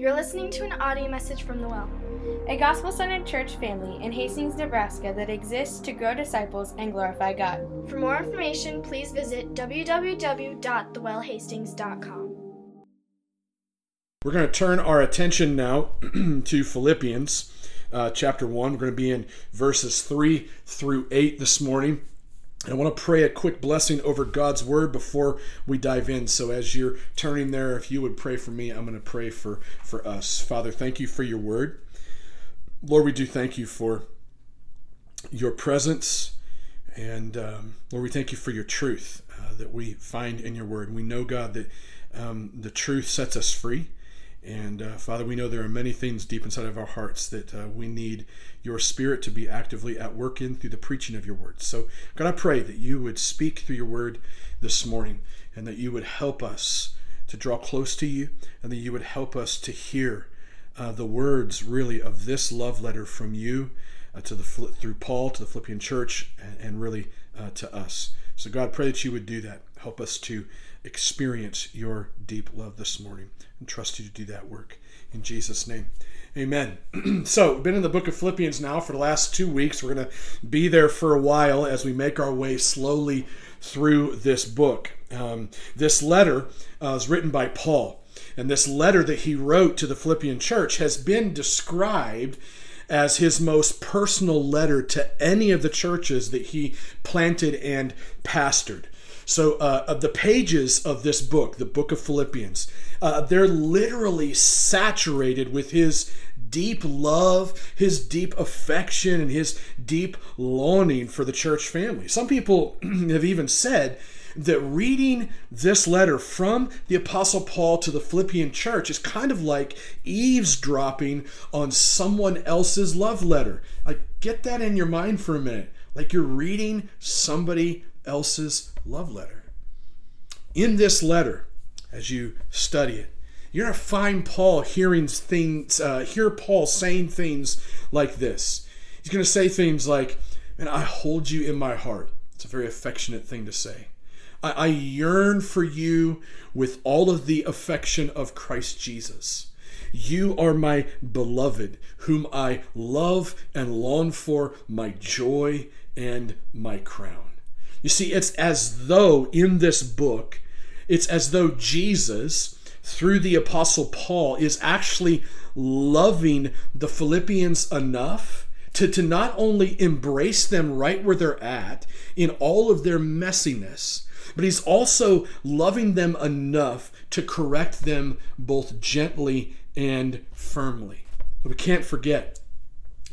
You're listening to an audio message from The Well, a gospel centered church family in Hastings, Nebraska that exists to grow disciples and glorify God. For more information, please visit www.thewellhastings.com. We're going to turn our attention now to Philippians uh, chapter 1. We're going to be in verses 3 through 8 this morning. I want to pray a quick blessing over God's word before we dive in. So as you're turning there, if you would pray for me, I'm going to pray for, for us. Father, thank you for your word. Lord, we do thank you for your presence. And um, Lord, we thank you for your truth uh, that we find in your word. We know, God, that um, the truth sets us free. And uh, Father, we know there are many things deep inside of our hearts that uh, we need your Spirit to be actively at work in through the preaching of your word. So, God, I pray that you would speak through your word this morning and that you would help us to draw close to you and that you would help us to hear uh, the words really of this love letter from you uh, to the through Paul to the Philippian church and, and really uh, to us. So, God, pray that you would do that. Help us to experience your deep love this morning and trust you to do that work. In Jesus' name. Amen. so, we've been in the book of Philippians now for the last two weeks. We're going to be there for a while as we make our way slowly through this book. Um, this letter uh, is written by Paul. And this letter that he wrote to the Philippian church has been described as his most personal letter to any of the churches that he planted and pastored. So, uh, the pages of this book, the book of Philippians, uh, they're literally saturated with his deep love, his deep affection, and his deep longing for the church family. Some people have even said that reading this letter from the Apostle Paul to the Philippian church is kind of like eavesdropping on someone else's love letter. Like, get that in your mind for a minute. Like you're reading somebody else's love letter. In this letter, as you study it, you're going to find Paul hearing things, uh, hear Paul saying things like this. He's going to say things like, Man, I hold you in my heart. It's a very affectionate thing to say. I, I yearn for you with all of the affection of Christ Jesus. You are my beloved, whom I love and long for, my joy and my crown. You see, it's as though in this book, it's as though Jesus, through the Apostle Paul, is actually loving the Philippians enough to, to not only embrace them right where they're at in all of their messiness, but he's also loving them enough to correct them both gently and firmly. We can't forget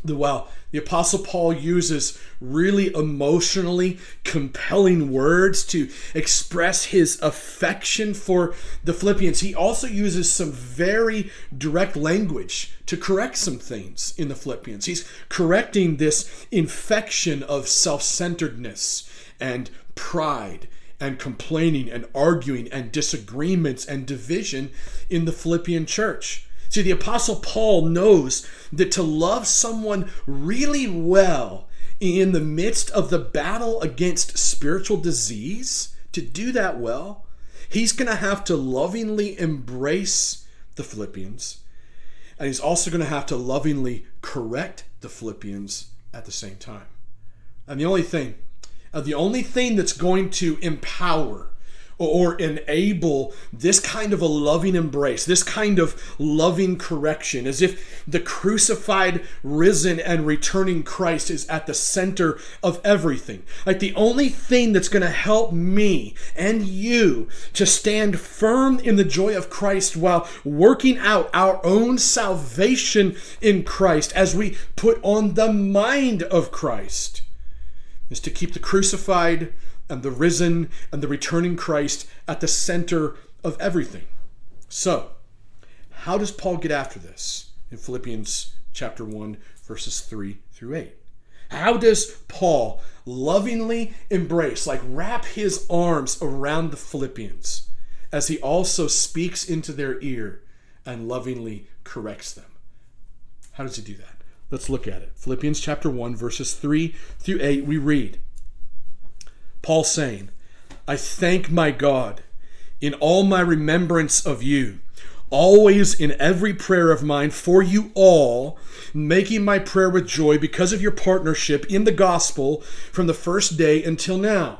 the well the apostle paul uses really emotionally compelling words to express his affection for the philippians. He also uses some very direct language to correct some things in the philippians. He's correcting this infection of self-centeredness and pride and complaining and arguing and disagreements and division in the philippian church See, the Apostle Paul knows that to love someone really well in the midst of the battle against spiritual disease, to do that well, he's going to have to lovingly embrace the Philippians. And he's also going to have to lovingly correct the Philippians at the same time. And the only thing, uh, the only thing that's going to empower or enable this kind of a loving embrace, this kind of loving correction, as if the crucified, risen, and returning Christ is at the center of everything. Like the only thing that's going to help me and you to stand firm in the joy of Christ while working out our own salvation in Christ as we put on the mind of Christ is to keep the crucified, and the risen and the returning Christ at the center of everything. So, how does Paul get after this in Philippians chapter 1 verses 3 through 8? How does Paul lovingly embrace, like wrap his arms around the Philippians as he also speaks into their ear and lovingly corrects them? How does he do that? Let's look at it. Philippians chapter 1 verses 3 through 8 we read Paul saying, I thank my God in all my remembrance of you, always in every prayer of mine for you all, making my prayer with joy because of your partnership in the gospel from the first day until now.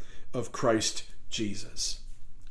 of Christ Jesus.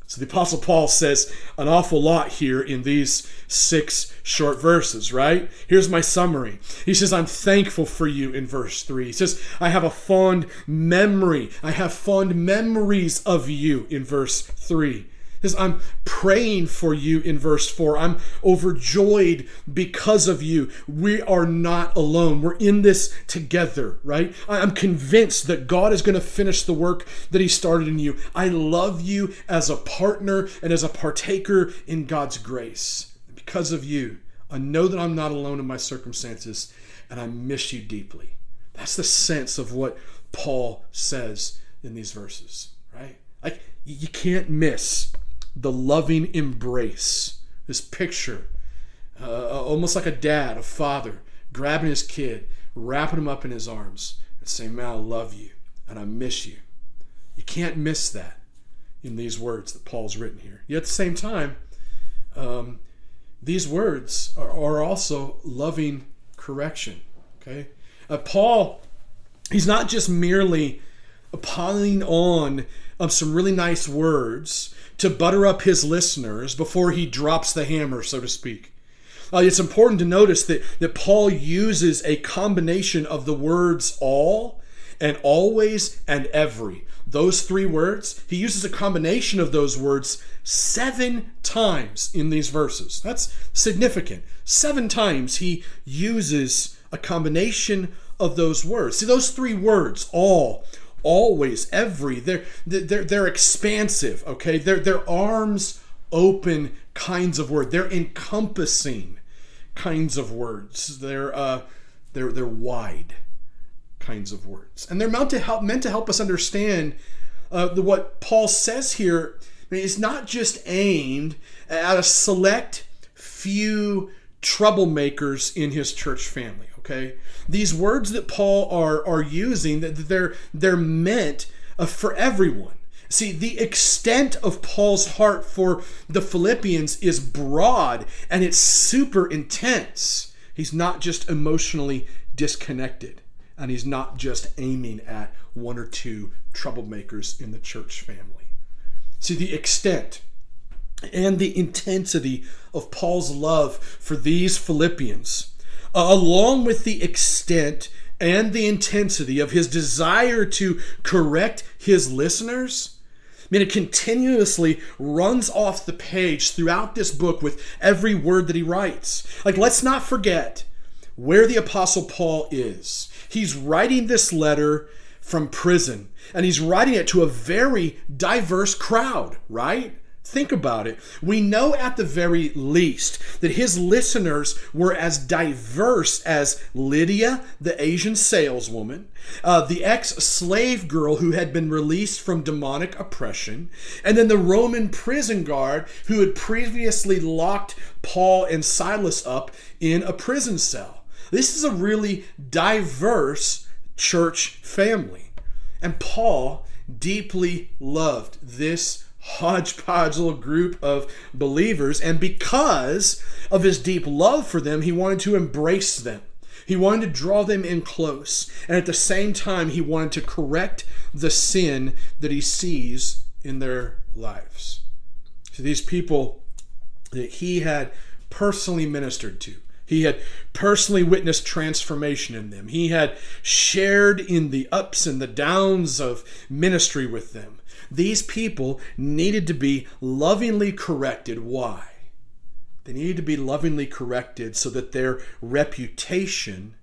So the Apostle Paul says an awful lot here in these six short verses, right? Here's my summary. He says, I'm thankful for you in verse 3. He says, I have a fond memory. I have fond memories of you in verse 3 is I'm praying for you in verse 4. I'm overjoyed because of you. We are not alone. We're in this together, right? I'm convinced that God is going to finish the work that He started in you. I love you as a partner and as a partaker in God's grace. Because of you, I know that I'm not alone in my circumstances and I miss you deeply. That's the sense of what Paul says in these verses, right? Like, you can't miss the loving embrace. This picture, uh, almost like a dad, a father, grabbing his kid, wrapping him up in his arms, and saying, Man, I love you and I miss you. You can't miss that in these words that Paul's written here. Yet at the same time, um, these words are, are, also loving correction. Okay? Uh, Paul, he's not just merely piling on of some really nice words to butter up his listeners before he drops the hammer, so to speak. Uh, it's important to notice that, that Paul uses a combination of the words all and always and every. Those three words, he uses a combination of those words seven times in these verses. That's significant. Seven times he uses a combination of those words. See, those three words, all, always, every. They're they're they're expansive. Okay, they're they're arms open kinds of word. They're encompassing kinds of words. They're uh, they're they're wide kinds of words, and they're meant to help meant to help us understand uh, the, what Paul says here. is not just aimed at a select few troublemakers in his church family okay? These words that paul are are using that they're they're meant uh, for everyone. See the extent of paul's heart for the philippians is broad and it's super intense. He's not just emotionally disconnected and he's not just aiming at one or two troublemakers in the church family. See the extent and the intensity of Paul's love for these Philippians uh, along with the extent and the intensity of his desire to correct his listeners, I mean, it continuously runs off the page throughout this book with every word that he writes. Like, let's not forget where the Apostle Paul is. He's writing this letter from prison, and he's writing it to a very diverse crowd, right? Think about it. We know at the very least that his listeners were as diverse as Lydia, the Asian saleswoman, uh, the ex slave girl who had been released from demonic oppression, and then the Roman prison guard who had previously locked Paul and Silas up in a prison cell. This is a really diverse church family. And Paul deeply loved this hodgepodge little group of believers. And because of his deep love for them, he wanted to embrace them. He wanted to draw them in close. And at the same time, he wanted to correct the sin that he sees in their lives. So these people that he had personally ministered to, he had personally witnessed transformation in them. He had shared in the ups and the downs of ministry with them. These people needed to be lovingly corrected. Why? They needed to be lovingly corrected so that their reputation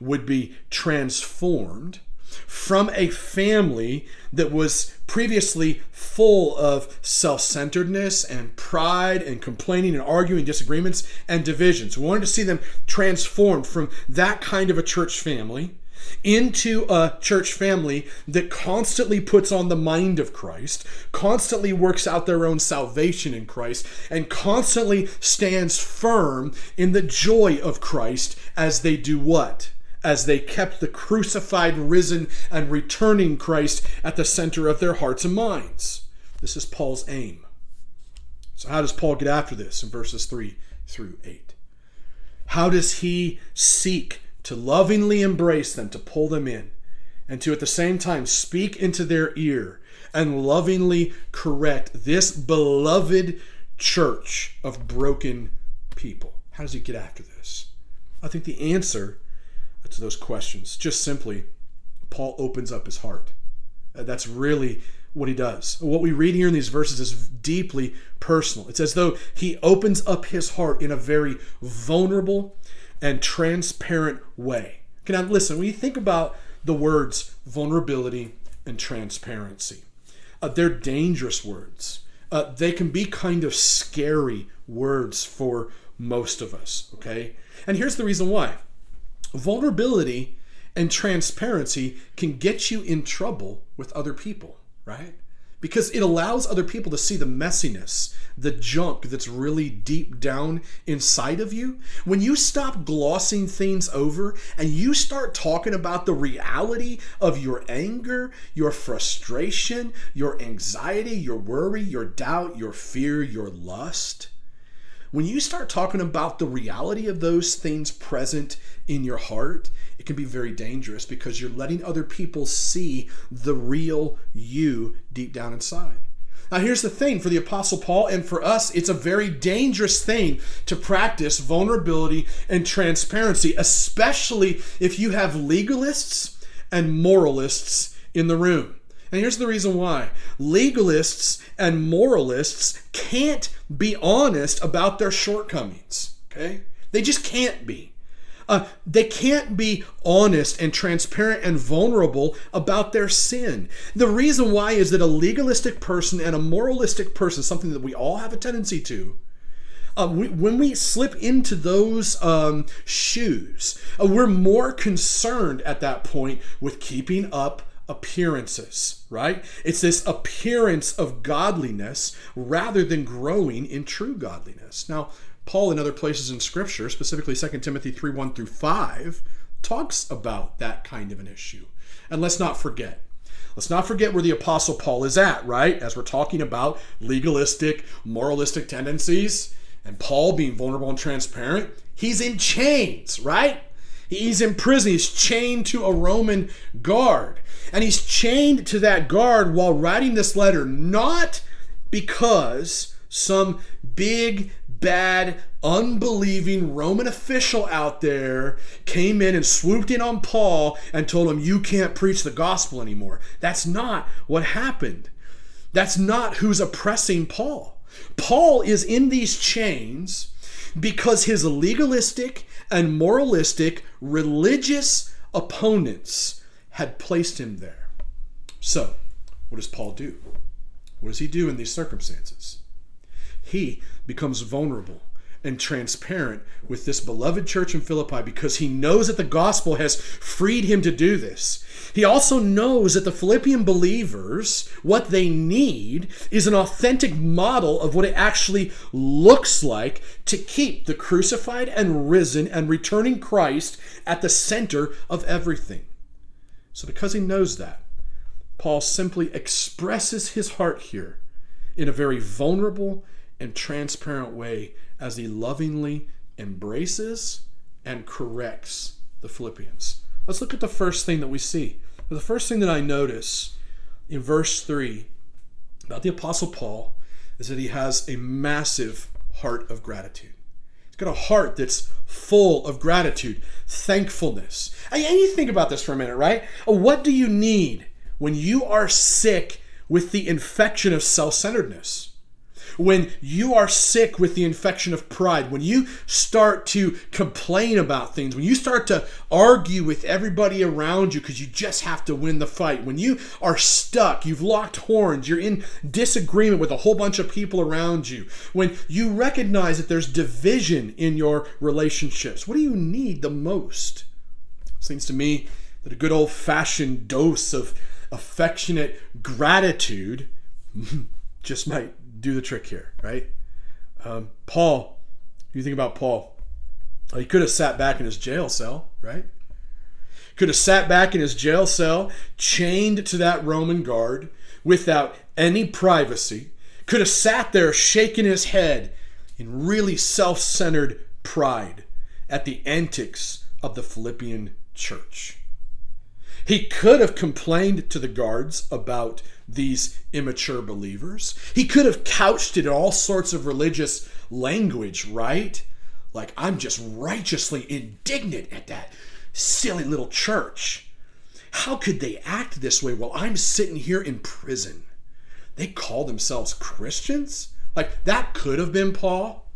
would be transformed from a family that was previously full of self centeredness and pride and complaining and arguing, disagreements and divisions. We wanted to see them transformed from that kind of a church family into a church family that constantly puts on the mind of Christ, constantly works out their own salvation in Christ, and constantly stands firm in the joy of Christ as they do what? As they kept the crucified, risen, and returning Christ at the center of their hearts and minds. This is Paul's aim. So, how does Paul get after this in verses 3 through 8? How does he seek to lovingly embrace them, to pull them in, and to at the same time speak into their ear and lovingly correct this beloved church of broken people. How does he get after this? I think the answer to those questions just simply Paul opens up his heart. Uh, that's really what he does. What we read here in these verses is deeply personal. It's as though he opens up his heart in a very vulnerable and transparent way. Okay, now listen, when you think about the words vulnerability and transparency, uh, they're dangerous words. Uh, they can be kind of scary words for most of us, okay? And here's the reason why vulnerability and transparency can get you in trouble with other people, right? Because it allows other people to see the messiness the junk that's really deep down inside of you, when you stop glossing things over and you start talking about the reality of your anger, your frustration, your anxiety, your worry, your doubt, your fear, your lust, when you start talking about the reality of those things present in your heart, it can be very dangerous because you're letting other people see the real you deep down inside. Now, here's the thing for the Apostle Paul and for us, it's a very dangerous thing to practice vulnerability and transparency, especially if you have legalists and moralists in the room. And here's the reason why legalists and moralists can't be honest about their shortcomings, okay? They just can't be. Uh, they can't be honest and transparent and vulnerable about their sin. The reason why is that a legalistic person and a moralistic person, something that we all have a tendency to, uh, we, when we slip into those um, shoes, uh, we're more concerned at that point with keeping up appearances, right? It's this appearance of godliness rather than growing in true godliness. Now, Paul, in other places in Scripture, specifically 2 Timothy 3 1 through 5, talks about that kind of an issue. And let's not forget, let's not forget where the Apostle Paul is at, right? As we're talking about legalistic, moralistic tendencies, and Paul being vulnerable and transparent, he's in chains, right? He's in prison. He's chained to a Roman guard. And he's chained to that guard while writing this letter, not because some big bad, unbelieving Roman official out there came in and swooped in on Paul and told him, You can't preach the gospel anymore. That's not what happened. That's not who's oppressing Paul. Paul is in these chains because his legalistic and moralistic religious opponents had placed him there. So, what does Paul do? What does he do in these circumstances? He becomes vulnerable and transparent with this beloved church in Philippi because he knows that the gospel has freed him to do this. He also knows that the Philippian believers, what they need is an authentic model of what it actually looks like to keep the crucified and risen and returning Christ at the center of everything. So, because he knows that, Paul simply expresses his heart here in a very vulnerable and transparent way as he lovingly embraces and corrects the Philippians. Let's look at the first thing that we see. The first thing that I notice in verse 3 about the Apostle Paul is that he has a massive heart of gratitude. He's got a heart that's full of gratitude, thankfulness. And you think about this for a minute, right? What do you need when you are sick with the infection of self centeredness? When you are sick with the infection of pride, when you start to complain about things, when you start to argue with everybody around you because you just have to win the fight, when you are stuck, you've locked horns, you're in disagreement with a whole bunch of people around you, when you recognize that there's division in your relationships, what do you need the most? Seems to me that a good old fashioned dose of affectionate gratitude just might do the trick here, right? Um, Paul, you think about Paul, he could have sat back in his jail cell, right? Could have sat back in his jail cell, chained to that Roman guard without any privacy, could have sat there shaking his head in really self centered pride at the antics of the Philippian church. He could have complained to the guards about these immature believers. He could have couched it in all sorts of religious language, right? Like, I'm just righteously indignant at that silly little church. How could they act this way while I'm sitting here in prison? They call themselves Christians? Like, that could have been Paul.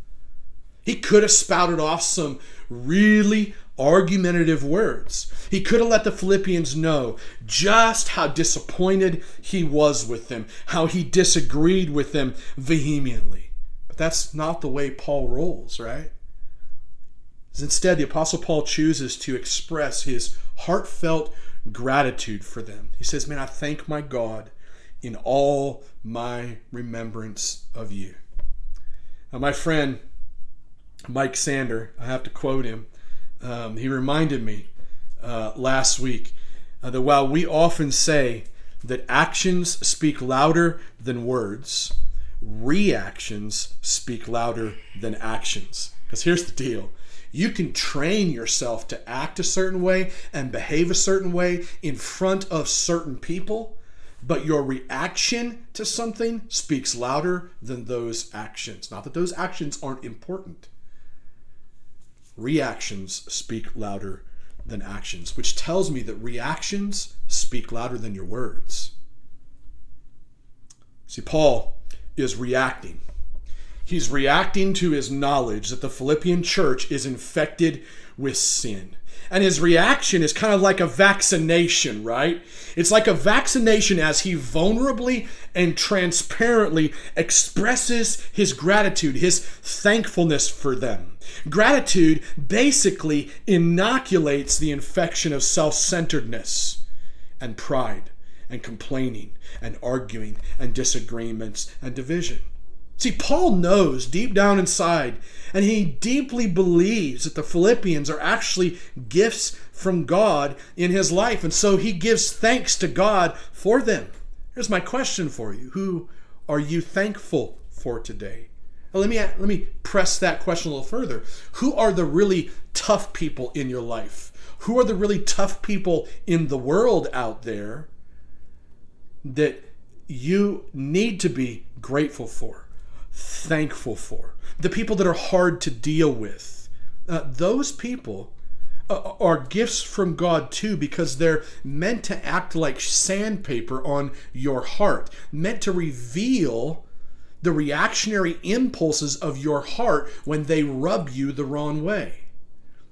He could have spouted off some really argumentative words. He could have let the Philippians know just how disappointed he was with them, how he disagreed with them vehemently. But that's not the way Paul rolls, right? Instead, the Apostle Paul chooses to express his heartfelt gratitude for them. He says, Man, I thank my God in all my remembrance of you. Now, my friend Mike Sander, I have to quote him um, he reminded me uh, last week uh, that while we often say that actions speak louder than words, reactions speak louder than actions. Because here's the deal you can train yourself to act a certain way and behave a certain way in front of certain people, but your reaction to something speaks louder than those actions. Not that those actions aren't important, reactions speak louder than actions, which tells me that reactions speak louder than your words. See, Paul is reacting. He's reacting to his knowledge that the Philippian church is infected with sin. And his reaction is kind of like a vaccination, right? It's like a vaccination as he vulnerably and transparently expresses his gratitude, his thankfulness for them. Gratitude basically inoculates the infection of self centeredness and pride and complaining and arguing and disagreements and division. See, Paul knows deep down inside, and he deeply believes that the Philippians are actually gifts from God in his life, and so he gives thanks to God for them. Here's my question for you Who are you thankful for today? Let me let me press that question a little further. Who are the really tough people in your life? Who are the really tough people in the world out there that you need to be grateful for? Thankful for, the people that are hard to deal with. Uh, those people uh, are gifts from God too because they're meant to act like sandpaper on your heart, meant to reveal the reactionary impulses of your heart when they rub you the wrong way.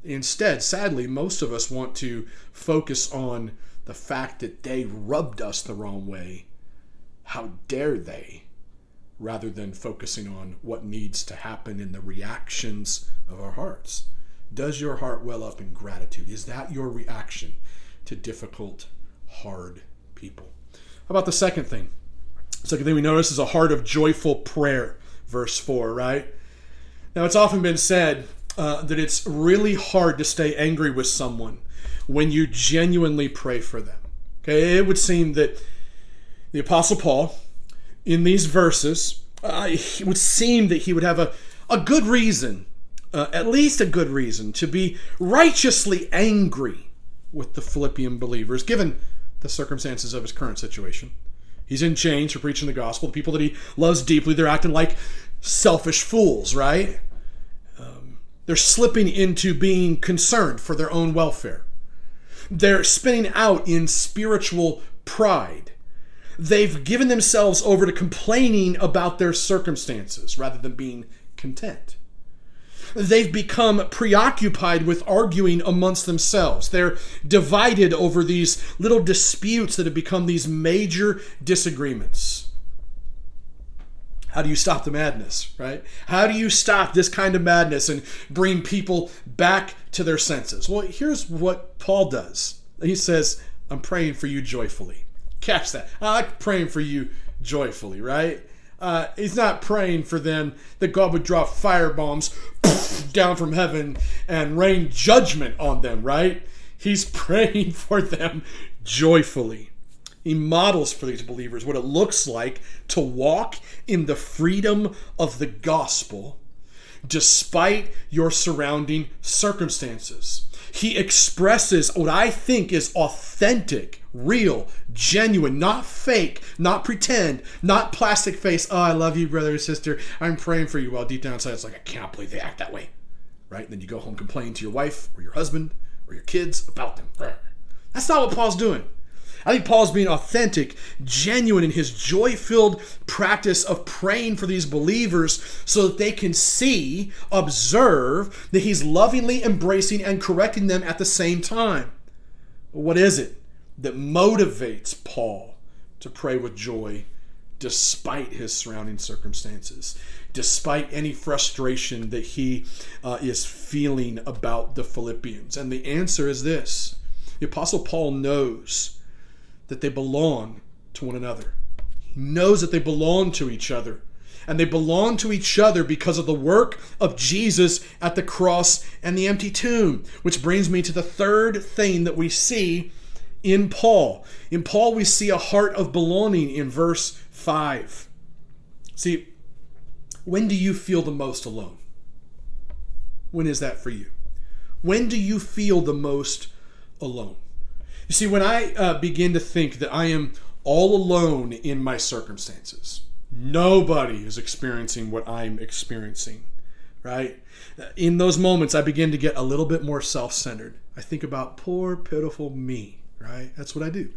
Instead, sadly, most of us want to focus on the fact that they rubbed us the wrong way. How dare they? Rather than focusing on what needs to happen in the reactions of our hearts. Does your heart well up in gratitude? Is that your reaction to difficult, hard people? How about the second thing? Second thing we notice is a heart of joyful prayer, verse 4, right? Now, it's often been said uh, that it's really hard to stay angry with someone when you genuinely pray for them. Okay, it would seem that the Apostle Paul, in these verses, uh, it would seem that he would have a, a good reason, uh, at least a good reason, to be righteously angry with the Philippian believers, given the circumstances of his current situation. He's in chains for preaching the gospel. The people that he loves deeply, they're acting like selfish fools, right? Um, they're slipping into being concerned for their own welfare. They're spinning out in spiritual pride They've given themselves over to complaining about their circumstances rather than being content. They've become preoccupied with arguing amongst themselves. They're divided over these little disputes that have become these major disagreements. How do you stop the madness, right? How do you stop this kind of madness and bring people back to their senses? Well, here's what Paul does. He says, I'm praying for you joyfully. Catch that. I like praying for you joyfully, right? Uh, he's not praying for them that God would drop fire bombs down from heaven and rain judgment on them, right? He's praying for them joyfully. He models for these believers what it looks like to walk in the freedom of the gospel despite your surrounding circumstances. He expresses what I think is authentic, real, genuine, not fake, not pretend, not plastic face. Oh, I love you, brother or sister. I'm praying for you. While deep down inside, it's like, I can't believe they act that way. Right? And then you go home complaining to your wife or your husband or your kids about them. That's not what Paul's doing. I think Paul's being authentic, genuine in his joy filled practice of praying for these believers so that they can see, observe that he's lovingly embracing and correcting them at the same time. What is it that motivates Paul to pray with joy despite his surrounding circumstances, despite any frustration that he uh, is feeling about the Philippians? And the answer is this the Apostle Paul knows that they belong to one another. He knows that they belong to each other. And they belong to each other because of the work of Jesus at the cross and the empty tomb. Which brings me to the third thing that we see in Paul. In Paul, we see a heart of belonging in verse 5. See, when do you feel the most alone? When is that for you? When do you feel the most alone? You see, when I uh, begin to think that I am all alone in my circumstances, nobody is experiencing what I'm experiencing, right? In those moments, I begin to get a little bit more self centered. I think about poor, pitiful me, right? That's what I do.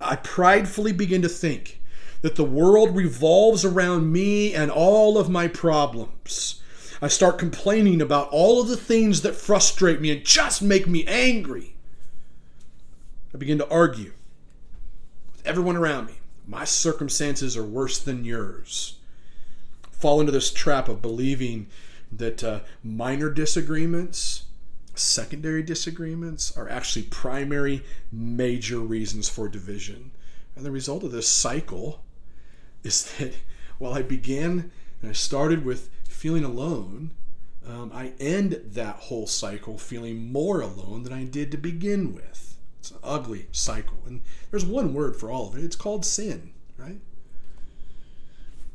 I pridefully begin to think that the world revolves around me and all of my problems. I start complaining about all of the things that frustrate me and just make me angry. I begin to argue with everyone around me. My circumstances are worse than yours. Fall into this trap of believing that uh, minor disagreements, secondary disagreements, are actually primary, major reasons for division. And the result of this cycle is that while I began and I started with feeling alone, um, I end that whole cycle feeling more alone than I did to begin with. It's an ugly cycle. And there's one word for all of it it's called sin, right?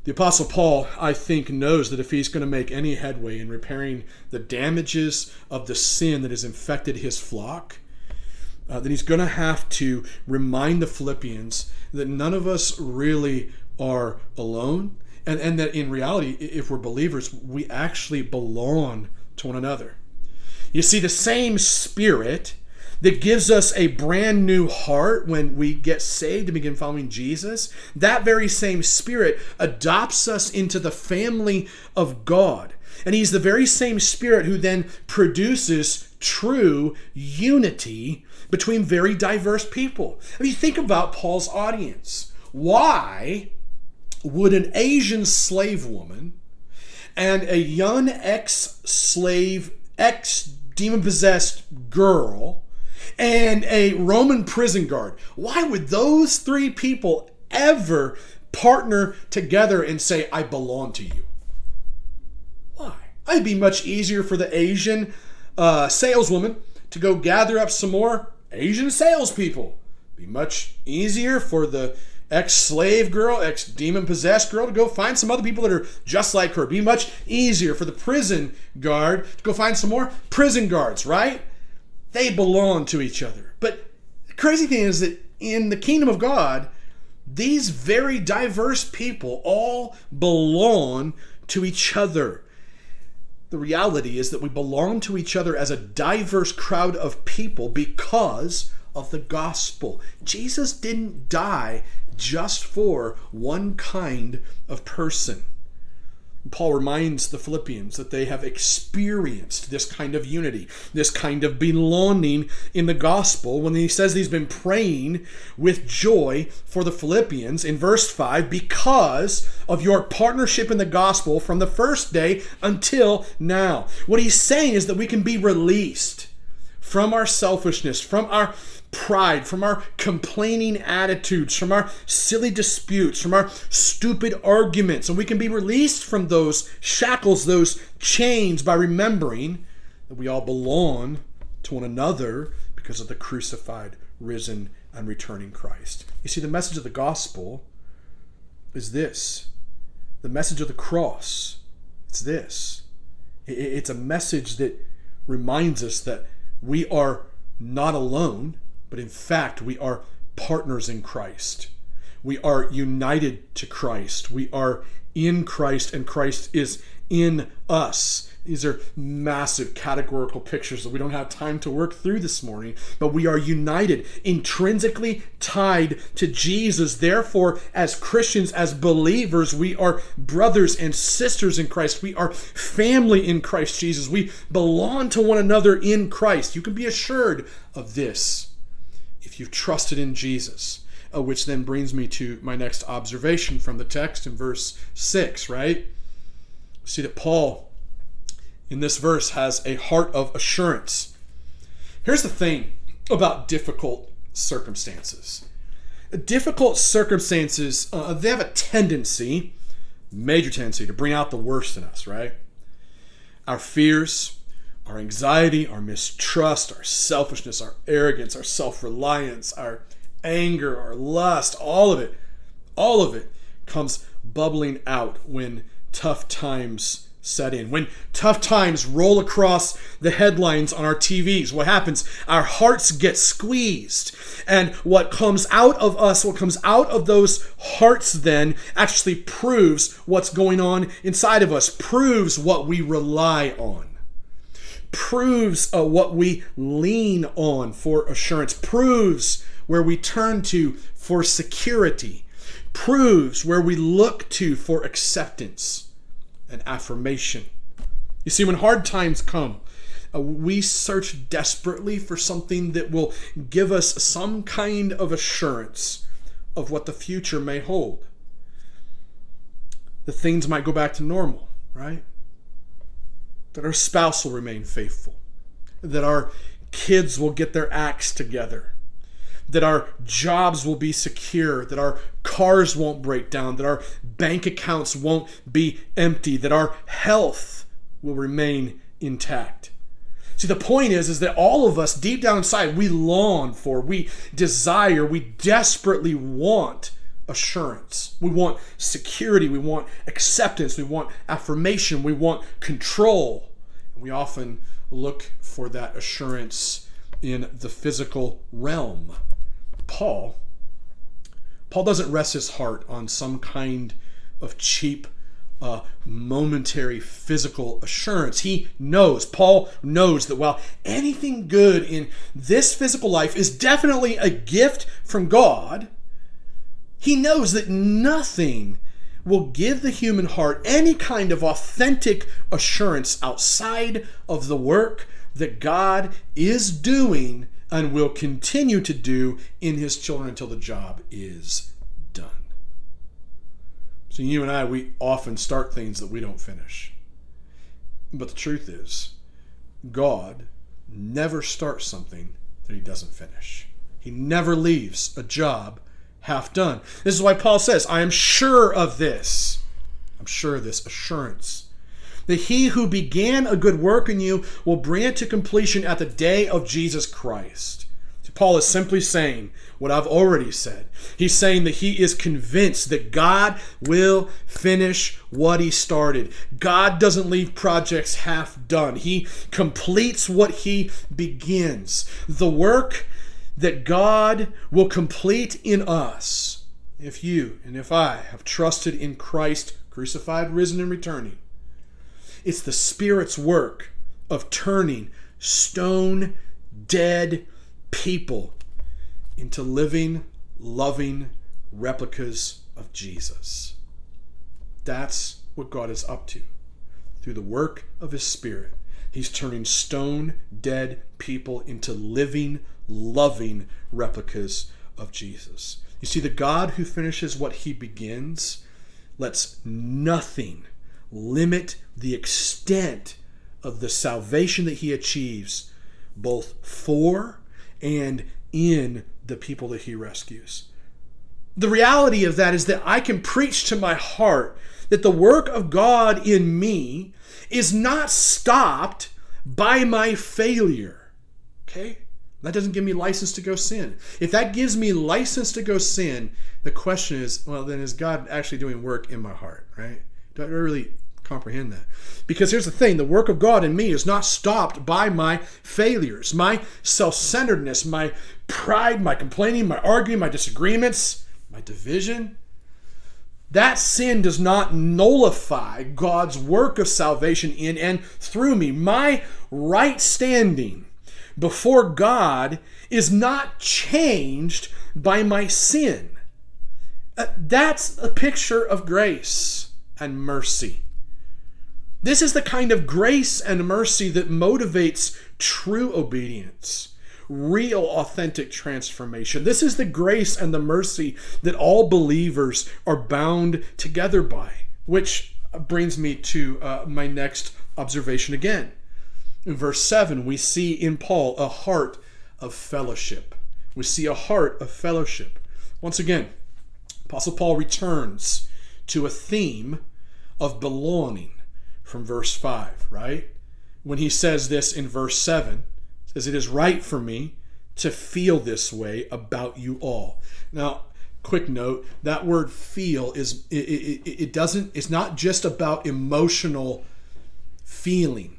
The Apostle Paul, I think, knows that if he's going to make any headway in repairing the damages of the sin that has infected his flock, uh, then he's going to have to remind the Philippians that none of us really are alone, and, and that in reality, if we're believers, we actually belong to one another. You see, the same Spirit that gives us a brand new heart when we get saved and begin following Jesus, that very same Spirit adopts us into the family of God. And He's the very same Spirit who then produces true unity between very diverse people. I mean, think about Paul's audience. Why would an Asian slave woman and a young ex slave, ex demon possessed girl and a Roman prison guard. Why would those three people ever partner together and say, I belong to you? Why? It'd be much easier for the Asian uh, saleswoman to go gather up some more Asian salespeople. Be much easier for the ex slave girl, ex demon possessed girl to go find some other people that are just like her. Be much easier for the prison guard to go find some more prison guards, right? They belong to each other. But the crazy thing is that in the kingdom of God, these very diverse people all belong to each other. The reality is that we belong to each other as a diverse crowd of people because of the gospel. Jesus didn't die just for one kind of person. Paul reminds the Philippians that they have experienced this kind of unity, this kind of belonging in the gospel when he says he's been praying with joy for the Philippians in verse 5 because of your partnership in the gospel from the first day until now. What he's saying is that we can be released from our selfishness, from our pride, from our complaining attitudes, from our silly disputes, from our stupid arguments. And we can be released from those shackles, those chains, by remembering that we all belong to one another because of the crucified, risen, and returning Christ. You see, the message of the gospel is this the message of the cross. It's this. It's a message that reminds us that we are not alone but in fact, we are partners in Christ. We are united to Christ. We are in Christ, and Christ is in us. These are massive categorical pictures that we don't have time to work through this morning, but we are united, intrinsically tied to Jesus. Therefore, as Christians, as believers, we are brothers and sisters in Christ. We are family in Christ Jesus. We belong to one another in Christ. You can be assured of this if you've trusted in Jesus. Uh, which then brings me to my next observation from the text in verse 6, right? See that Paul in this verse has a heart of assurance. Here's the thing about difficult circumstances difficult circumstances, uh, they have a tendency, major tendency, to bring out the worst in us, right? Our fears, our anxiety, our mistrust, our selfishness, our arrogance, our self reliance, our anger, our lust, all of it, all of it comes bubbling out when tough times set in. When tough times roll across the headlines on our TVs, what happens? Our hearts get squeezed. And what comes out of us, what comes out of those hearts then actually proves what's going on inside of us, proves what we rely on proves uh, what we lean on for assurance, proves where we turn to for security, proves where we look to for acceptance and affirmation. You see, when hard times come, uh, we search desperately for something that will give us some kind of assurance of what the future may hold. The things might go back to normal, right? That our spouse will remain faithful, that our kids will get their acts together, that our jobs will be secure, that our cars won't break down, that our bank accounts won't be empty, that our health will remain intact. See, the point is, is that all of us deep down inside, we long for, we desire, we desperately want assurance. We want security. We want acceptance. We want affirmation. We want control. We often look for that assurance in the physical realm. Paul, Paul doesn't rest his heart on some kind of cheap, uh, momentary physical assurance. He knows, Paul knows that while anything good in this physical life is definitely a gift from God, he knows that nothing will give the human heart any kind of authentic assurance outside of the work that God is doing and will continue to do in his children until the job is done. So, you and I, we often start things that we don't finish. But the truth is, God never starts something that he doesn't finish. He never leaves a job half done. This is why Paul says, I am sure of this. I'm sure of this assurance. That he who began a good work in you will bring it to completion at the day of Jesus Christ. Paul is simply saying what I've already said. He's saying that he is convinced that God will finish what he started. God doesn't leave projects half done, he completes what he begins. The work that God will complete in us if you and if I have trusted in Christ, crucified, risen, and returning. It's the Spirit's work of turning stone dead people into living, loving replicas of Jesus. That's what God is up to. Through the work of His Spirit, He's turning stone dead people into living, loving replicas of Jesus. You see, the God who finishes what He begins lets nothing limit the extent of the salvation that He achieves, both for and in the people that He rescues. The reality of that is that I can preach to my heart that the work of God in me is not stopped by my failure. Okay? That doesn't give me license to go sin. If that gives me license to go sin, the question is, well, then is God actually doing work in my heart, right? Do I really comprehend that? Because here's the thing the work of God in me is not stopped by my failures, my self centeredness, my pride, my complaining, my arguing, my disagreements, my division. That sin does not nullify God's work of salvation in and through me. My right standing before God is not changed by my sin. Uh, that's a picture of grace and mercy. This is the kind of grace and mercy that motivates true obedience real, authentic transformation. This is the grace and the mercy that all believers are bound together by, which brings me to uh, my next observation again. In verse 7, we see in Paul a heart of fellowship. We see a heart of fellowship. Once again, Apostle Paul returns to a theme of belonging from verse 5, right? When he says this in verse 7, says, It is right for me to feel this way about you all. Now, quick note that word feel is it, it, it doesn't it's not just about emotional feeling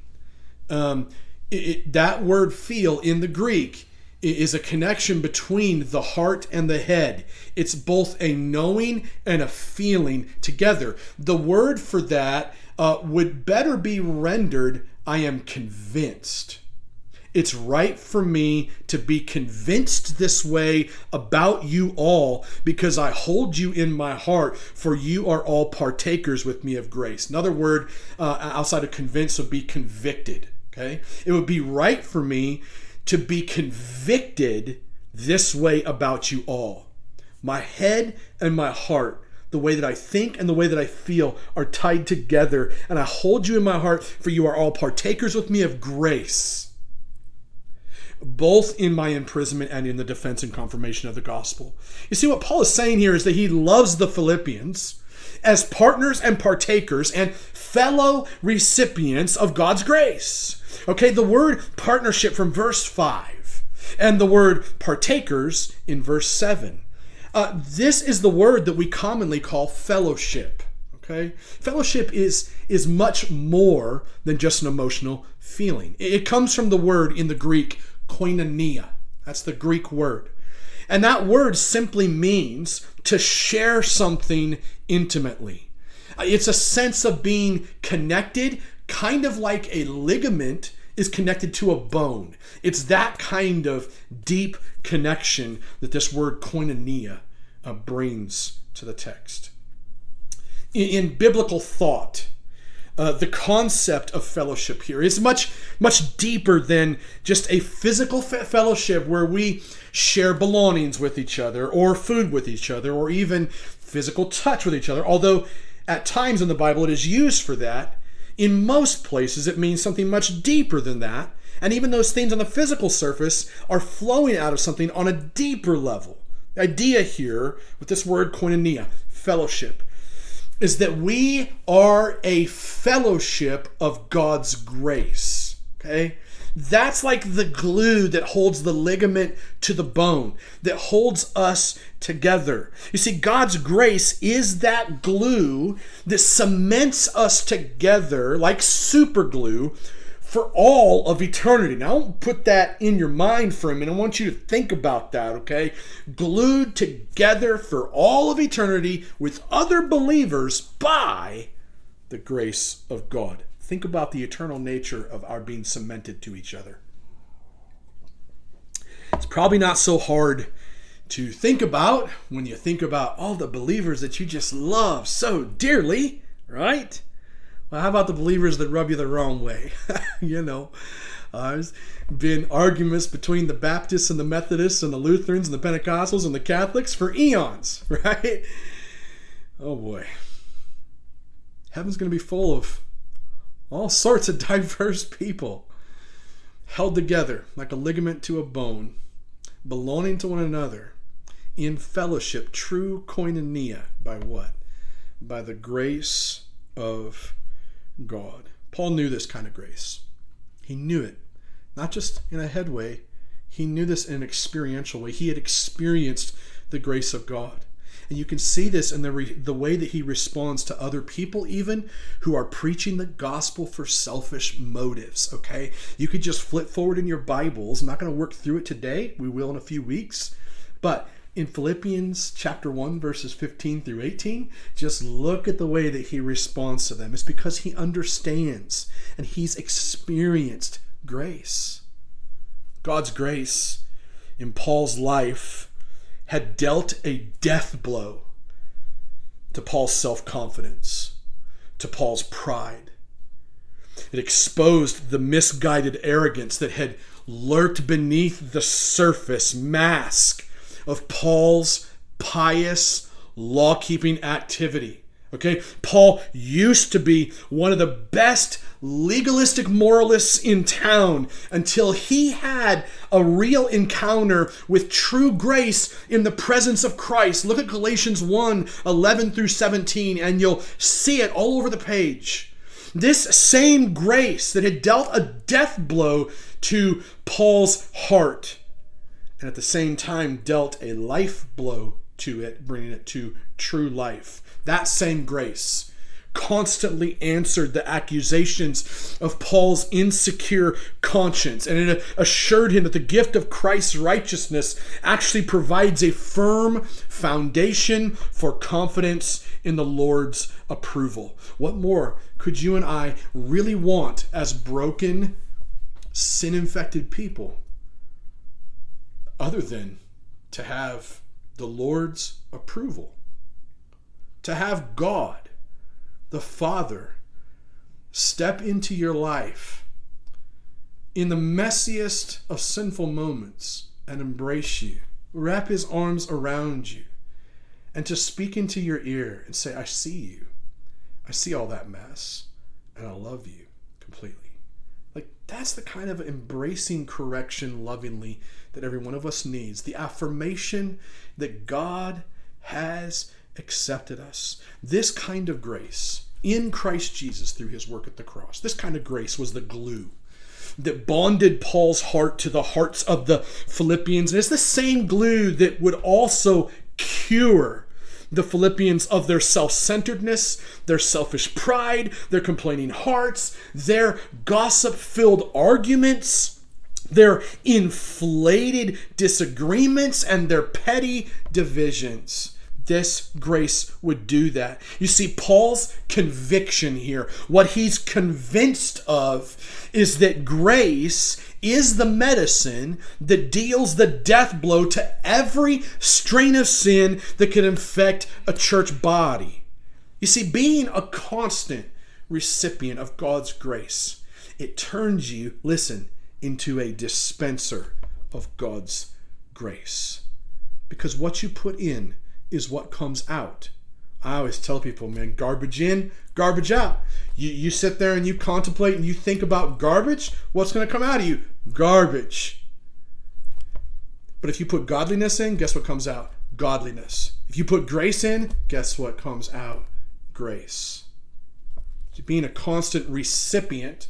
um, it, that word feel in the greek is a connection between the heart and the head it's both a knowing and a feeling together the word for that uh, would better be rendered i am convinced it's right for me to be convinced this way about you all because I hold you in my heart, for you are all partakers with me of grace. Another word uh, outside of convinced would be convicted. Okay? It would be right for me to be convicted this way about you all. My head and my heart the way that I think and the way that I feel are tied together. And I hold you in my heart, for you are all partakers with me of grace both in my imprisonment and in the defense and confirmation of the gospel. You see, what Paul is saying here is that he loves the Philippians as partners and partakers and fellow recipients of God's grace. Okay, the word partnership from verse 5 and the word partakers in verse 7. Uh, this is the word that we commonly call fellowship. Okay, fellowship is is much more than just an emotional feeling. It comes from the word in the Greek koinonia. That's the Greek word. And that word simply means to share something intimately. It's a sense of being connected, kind of like a ligament is connected to a bone. It's that kind of deep connection that this word koinonia uh, brings to the text. In, in biblical thought, uh, the concept of fellowship here is much much deeper than just a physical fellowship where we share belongings with each other or food with each other or even physical touch with each other although at times in the bible it is used for that in most places it means something much deeper than that and even those things on the physical surface are flowing out of something on a deeper level the idea here with this word koinonia fellowship is that we are a fellowship of God's grace. Okay? That's like the glue that holds the ligament to the bone, that holds us together. You see, God's grace is that glue that cements us together like super glue for all of eternity. Now, don't put that in your mind for a minute. I want you to think about that, okay? Glued together for all of eternity with other believers by the grace of God. Think about the eternal nature of our being cemented to each other. It's probably not so hard to think about when you think about all the believers that you just love so dearly, right? Well, how about the believers that rub you the wrong way? you know, uh, there's been arguments between the Baptists and the Methodists and the Lutherans and the Pentecostals and the Catholics for eons, right? Oh boy. Heaven's going to be full of all sorts of diverse people held together like a ligament to a bone, belonging to one another in fellowship, true koinonia, by what? By the grace of God. Paul knew this kind of grace. He knew it, not just in a head way, he knew this in an experiential way. He had experienced the grace of God. And you can see this in the, re- the way that he responds to other people, even who are preaching the gospel for selfish motives. Okay? You could just flip forward in your Bibles. I'm not going to work through it today. We will in a few weeks. But in Philippians chapter 1, verses 15 through 18, just look at the way that he responds to them. It's because he understands and he's experienced grace. God's grace in Paul's life had dealt a death blow to Paul's self confidence, to Paul's pride. It exposed the misguided arrogance that had lurked beneath the surface mask of Paul's pious law keeping activity. Okay, Paul used to be one of the best legalistic moralists in town until he had a real encounter with true grace in the presence of Christ. Look at Galatians 1 11 through 17, and you'll see it all over the page. This same grace that had dealt a death blow to Paul's heart and at the same time dealt a life blow to it, bringing it to true life. That same grace constantly answered the accusations of Paul's insecure conscience, and it assured him that the gift of Christ's righteousness actually provides a firm foundation for confidence in the Lord's approval. What more could you and I really want as broken, sin infected people? other than to have the Lord's approval, to have God, the Father, step into your life in the messiest of sinful moments and embrace you, wrap his arms around you, and to speak into your ear and say, I see you. I see all that mess, and I love you completely. Like, that's the kind of embracing correction lovingly that every one of us needs. The affirmation that God has accepted us. This kind of grace in Christ Jesus through his work at the cross, this kind of grace was the glue that bonded Paul's heart to the hearts of the Philippians. And it's the same glue that would also cure the Philippians of their self centeredness, their selfish pride, their complaining hearts, their gossip filled arguments, their inflated disagreements, and their petty divisions. This grace would do that. You see, Paul's conviction here, what he's convinced of, is that grace is the medicine that deals the death blow to every strain of sin that could infect a church body. You see, being a constant recipient of God's grace, it turns you, listen, into a dispenser of God's grace. Because what you put in is what comes out. I always tell people, man, garbage in, garbage out. You, you sit there and you contemplate and you think about garbage, what's going to come out of you? Garbage. But if you put godliness in, guess what comes out? Godliness. If you put grace in, guess what comes out? Grace. Being a constant recipient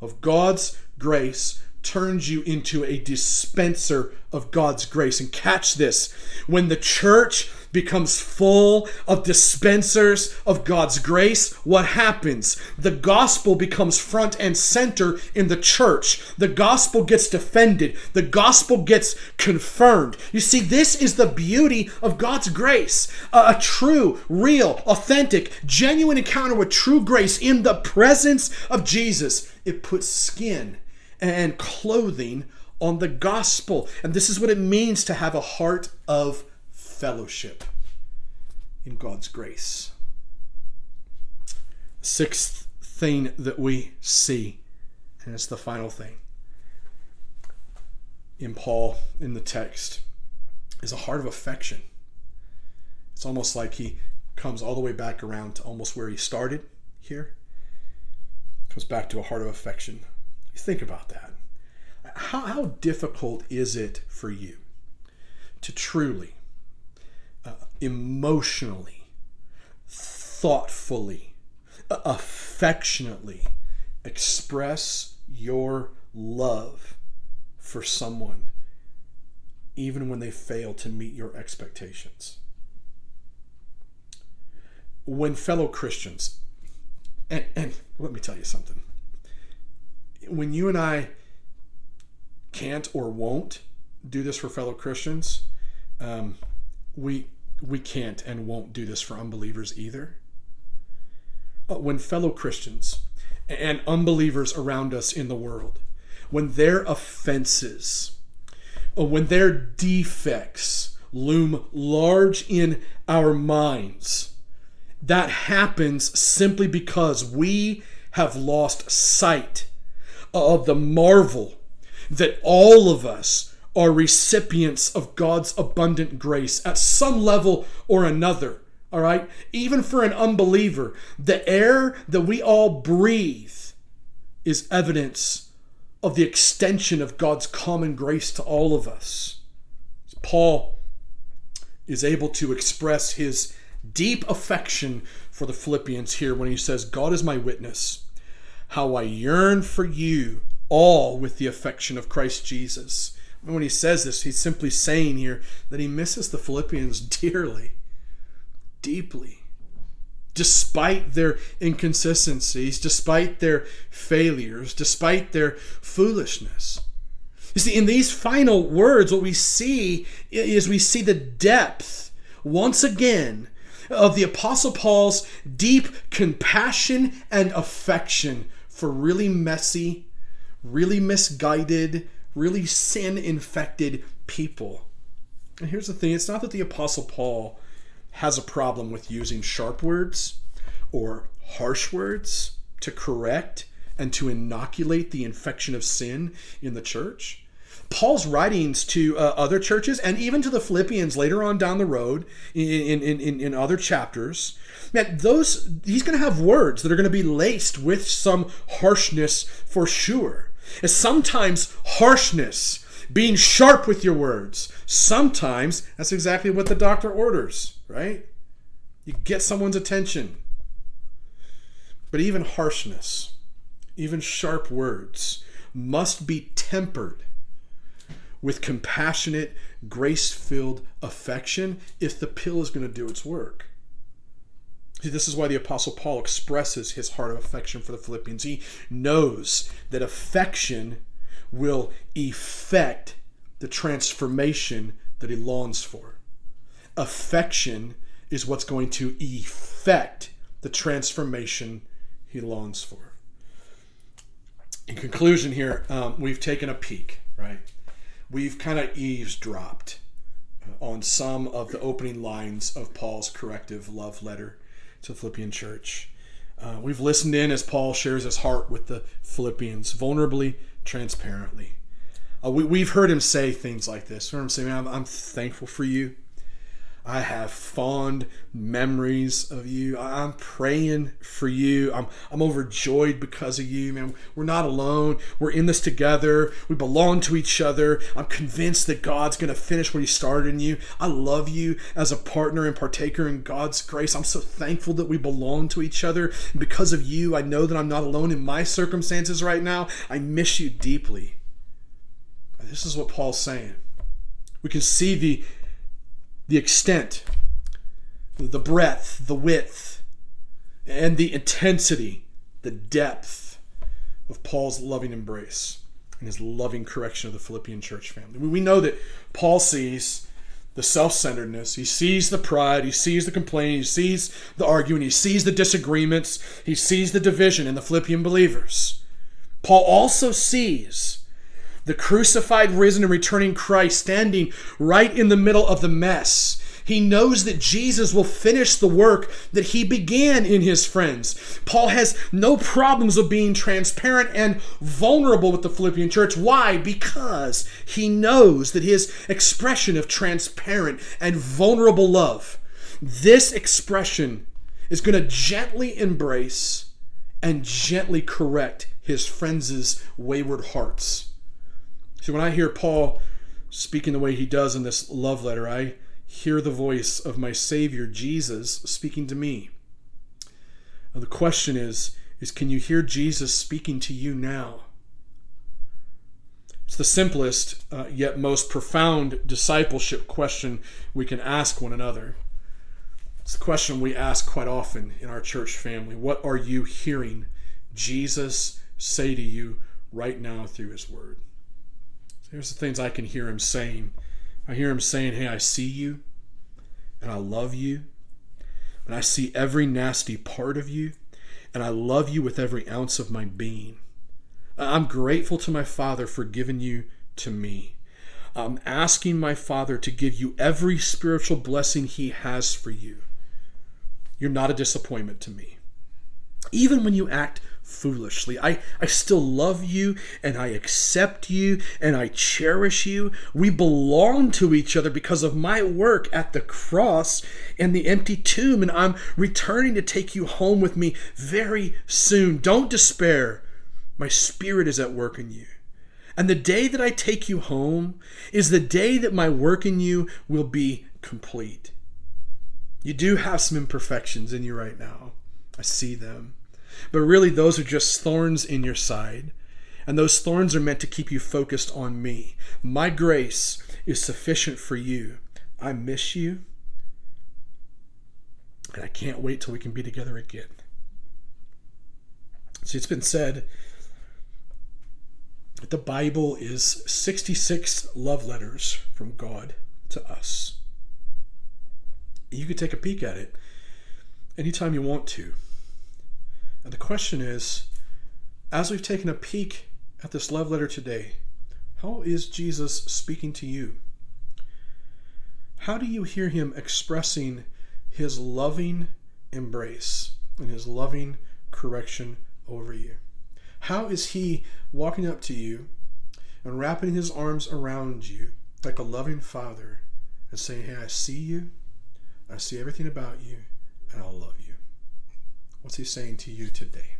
of God's grace turns you into a dispenser of God's grace. And catch this when the church becomes full of dispensers of God's grace, what happens? The gospel becomes front and center in the church. The gospel gets defended, the gospel gets confirmed. You see, this is the beauty of God's grace a, true, real, authentic, genuine encounter with true grace in the presence of Jesus. It puts skin and clothing on the gospel. And this is what it means to have a heart of fellowship in God's grace. Sixth thing that we see, and it's the final thing in Paul in the text, is a heart of affection. It's almost like he comes all the way back around to almost where he started here. Comes back to a heart of affection. Think about that. How, how difficult is it for you to truly, uh, emotionally, thoughtfully, uh, affectionately express your love for someone, even when they fail to meet your expectations? When fellow Christians, and, and let me tell you something, when you and I can't or won't do this for fellow Christians, um, we we can't and won't do this for unbelievers either. But when fellow Christians and unbelievers around us in the world, when their offenses, or when their defects loom large in our minds, that happens simply because we have lost sight of the marvel that all of us are recipients of God's abundant grace at some level or another. All right? Even for an unbeliever, the air that we all breathe is evidence of the extension of God's common grace to all of us. Paul is able to express his deep affection for the Philippians here when he says, God is my witness, how I yearn for you all with the affection of Christ Jesus. And when he says this, he's simply saying here that he misses the Philippians dearly, deeply, despite their inconsistencies, despite their failures, despite their foolishness. You see, in these final words, what we see is we see the depth, once again, of the Apostle Paul's deep compassion and affection for really messy really misguided, really sin infected people. And here's the thing it's not that the Apostle Paul has a problem with using sharp words or harsh words to correct and to inoculate the infection of sin in the church. Paul's writings to uh, other churches and even to the Philippians later on down the road in, in, in, in other chapters, man, those he's going to have words that are going to be laced with some harshness for sure. And sometimes harshness, being sharp with your words. Sometimes that's exactly what the doctor orders, right? You get someone's attention. But even harshness, even sharp words, must be tempered with compassionate, grace filled affection if the pill is going to do its work. See, this is why the Apostle Paul expresses his heart of affection for the Philippians. He knows that affection will effect the transformation that he longs for. Affection is what's going to effect the transformation he longs for. In conclusion, here, um, we've taken a peek, right? We've kind of eavesdropped on some of the opening lines of Paul's corrective love letter to the Philippian church. Uh, we've listened in as Paul shares his heart with the Philippians, vulnerably, transparently. Uh, we, have heard him say things like this. Heard him say, I'm, I'm thankful for you. I have fond memories of you. I'm praying for you. I'm, I'm overjoyed because of you, man. We're not alone. We're in this together. We belong to each other. I'm convinced that God's going to finish what He started in you. I love you as a partner and partaker in God's grace. I'm so thankful that we belong to each other. And because of you, I know that I'm not alone in my circumstances right now. I miss you deeply. This is what Paul's saying. We can see the the extent, the breadth, the width, and the intensity, the depth of Paul's loving embrace and his loving correction of the Philippian church family. We know that Paul sees the self centeredness, he sees the pride, he sees the complaining, he sees the arguing, he sees the disagreements, he sees the division in the Philippian believers. Paul also sees the crucified, risen, and returning Christ standing right in the middle of the mess. He knows that Jesus will finish the work that he began in his friends. Paul has no problems of being transparent and vulnerable with the Philippian church. Why? Because he knows that his expression of transparent and vulnerable love, this expression is going to gently embrace and gently correct his friends' wayward hearts. See, when I hear Paul speaking the way he does in this love letter, I hear the voice of my Savior Jesus speaking to me. Now, the question is, is can you hear Jesus speaking to you now? It's the simplest uh, yet most profound discipleship question we can ask one another. It's the question we ask quite often in our church family. What are you hearing Jesus say to you right now through his word? Here's the things I can hear him saying. I hear him saying, Hey, I see you, and I love you, and I see every nasty part of you, and I love you with every ounce of my being. I'm grateful to my Father for giving you to me. I'm asking my Father to give you every spiritual blessing He has for you. You're not a disappointment to me. Even when you act foolishly. I, I still love you and I accept you and I cherish you. We belong to each other because of my work at the cross and the empty tomb, and I'm returning to take you home with me very soon. Don't despair. My spirit is at work in you. And the day that I take you home is the day that my work in you will be complete. You do have some imperfections in you right now. I see them. But really, those are just thorns in your side. And those thorns are meant to keep you focused on me. My grace is sufficient for you. I miss you. And I can't wait till we can be together again. See, it's been said that the Bible is 66 love letters from God to us. You can take a peek at it anytime you want to. And the question is as we've taken a peek at this love letter today, how is Jesus speaking to you? How do you hear him expressing his loving embrace and his loving correction over you? How is he walking up to you and wrapping his arms around you like a loving father and saying, Hey, I see you, I see everything about you, and I'll love you? What's he saying to you today?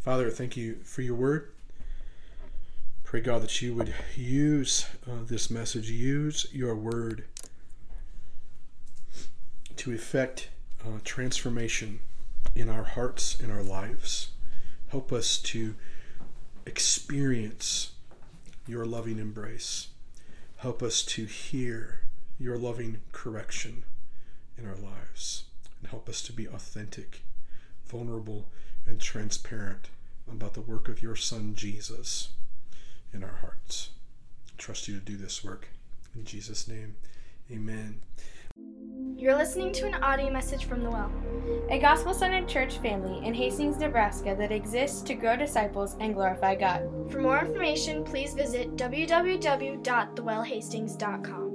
Father, thank you for your word. Pray, God, that you would use uh, this message, use your word to effect uh, transformation in our hearts, in our lives. Help us to experience your loving embrace. Help us to hear your loving correction in our lives and help us to be authentic, vulnerable, and transparent about the work of your Son, Jesus, in our hearts. I trust you to do this work. In Jesus' name, amen. You're listening to an audio message from The Well, a gospel centered church family in Hastings, Nebraska that exists to grow disciples and glorify God. For more information, please visit www.thewellhastings.com.